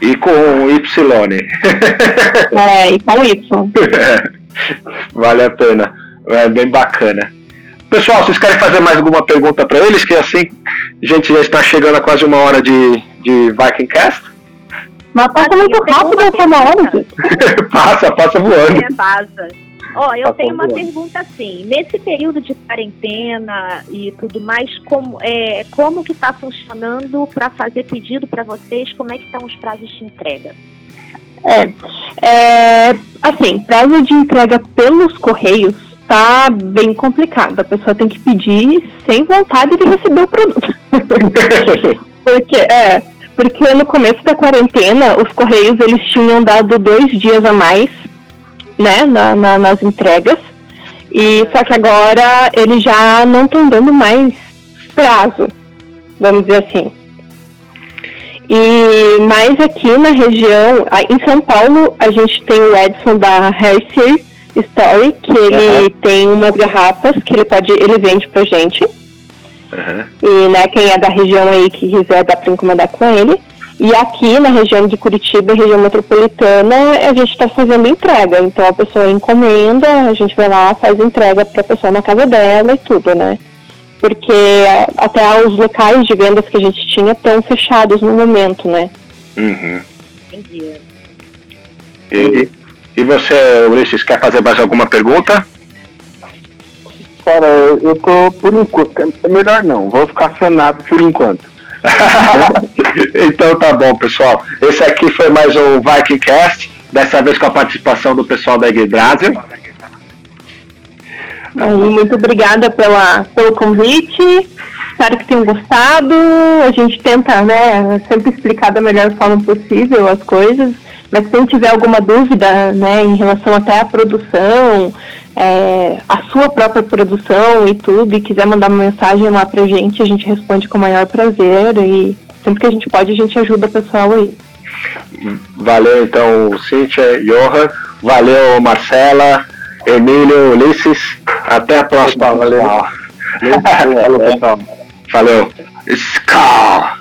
E com Y. É, e com Y. vale a pena. É bem bacana. Pessoal, vocês querem fazer mais alguma pergunta para eles? Que assim, a gente já está chegando a quase uma hora de, de Vikingcast. Mas passa muito rápido essa uma hora, passa, passa voando. É, vaza. Ó, eu Tá tenho uma pergunta assim. Nesse período de quarentena e tudo mais, como, é, como que tá funcionando para fazer pedido para vocês? Como é que estão os prazos de entrega? É, é, assim, prazo de entrega pelos correios tá bem complicado. A pessoa tem que pedir sem vontade de receber o produto. porque, é, porque no começo da quarentena, os correios eles tinham dado dois dias a mais, né, na- na- nas entregas. E só que agora eles já não estão dando mais prazo, vamos dizer assim. E mais aqui na região, em São Paulo, a gente tem o Edson da Hershey Story, que ele tem umas garrafas que ele pode, ele vende pra gente. Uhum. E né, quem é da região aí que quiser dá pra encomendar com ele. E aqui na região de Curitiba, região metropolitana, a gente está fazendo entrega. Então a pessoa encomenda, a gente vai lá, faz entrega pra pessoa na casa dela e tudo, né? Porque até os locais de vendas que a gente tinha estão fechados no momento, né? Uhum. Entendi. E, e você, Ulisses, quer fazer mais alguma pergunta? Cara, eu eu tô por enquanto. É melhor não, vou ficar sanado por enquanto. então tá bom, pessoal. Esse aqui foi mais um Vikingcast, dessa vez com a participação do pessoal da Yggdrasil. Aí, muito obrigada pela, pelo convite. Espero que tenham gostado. A gente tenta, né, sempre explicar da melhor forma possível as coisas. Mas quem tiver alguma dúvida, né, em relação até à produção, é, a sua própria produção e tudo, e quiser mandar uma mensagem lá pra gente, a gente responde com o maior prazer. E sempre que a gente pode, a gente ajuda o pessoal aí. Valeu então, Cíntia, Johan. Valeu, Marcela, Emílio, Ulisses. Até a próxima. valeu. pessoal. Falou, pessoal. Valeu. Ska!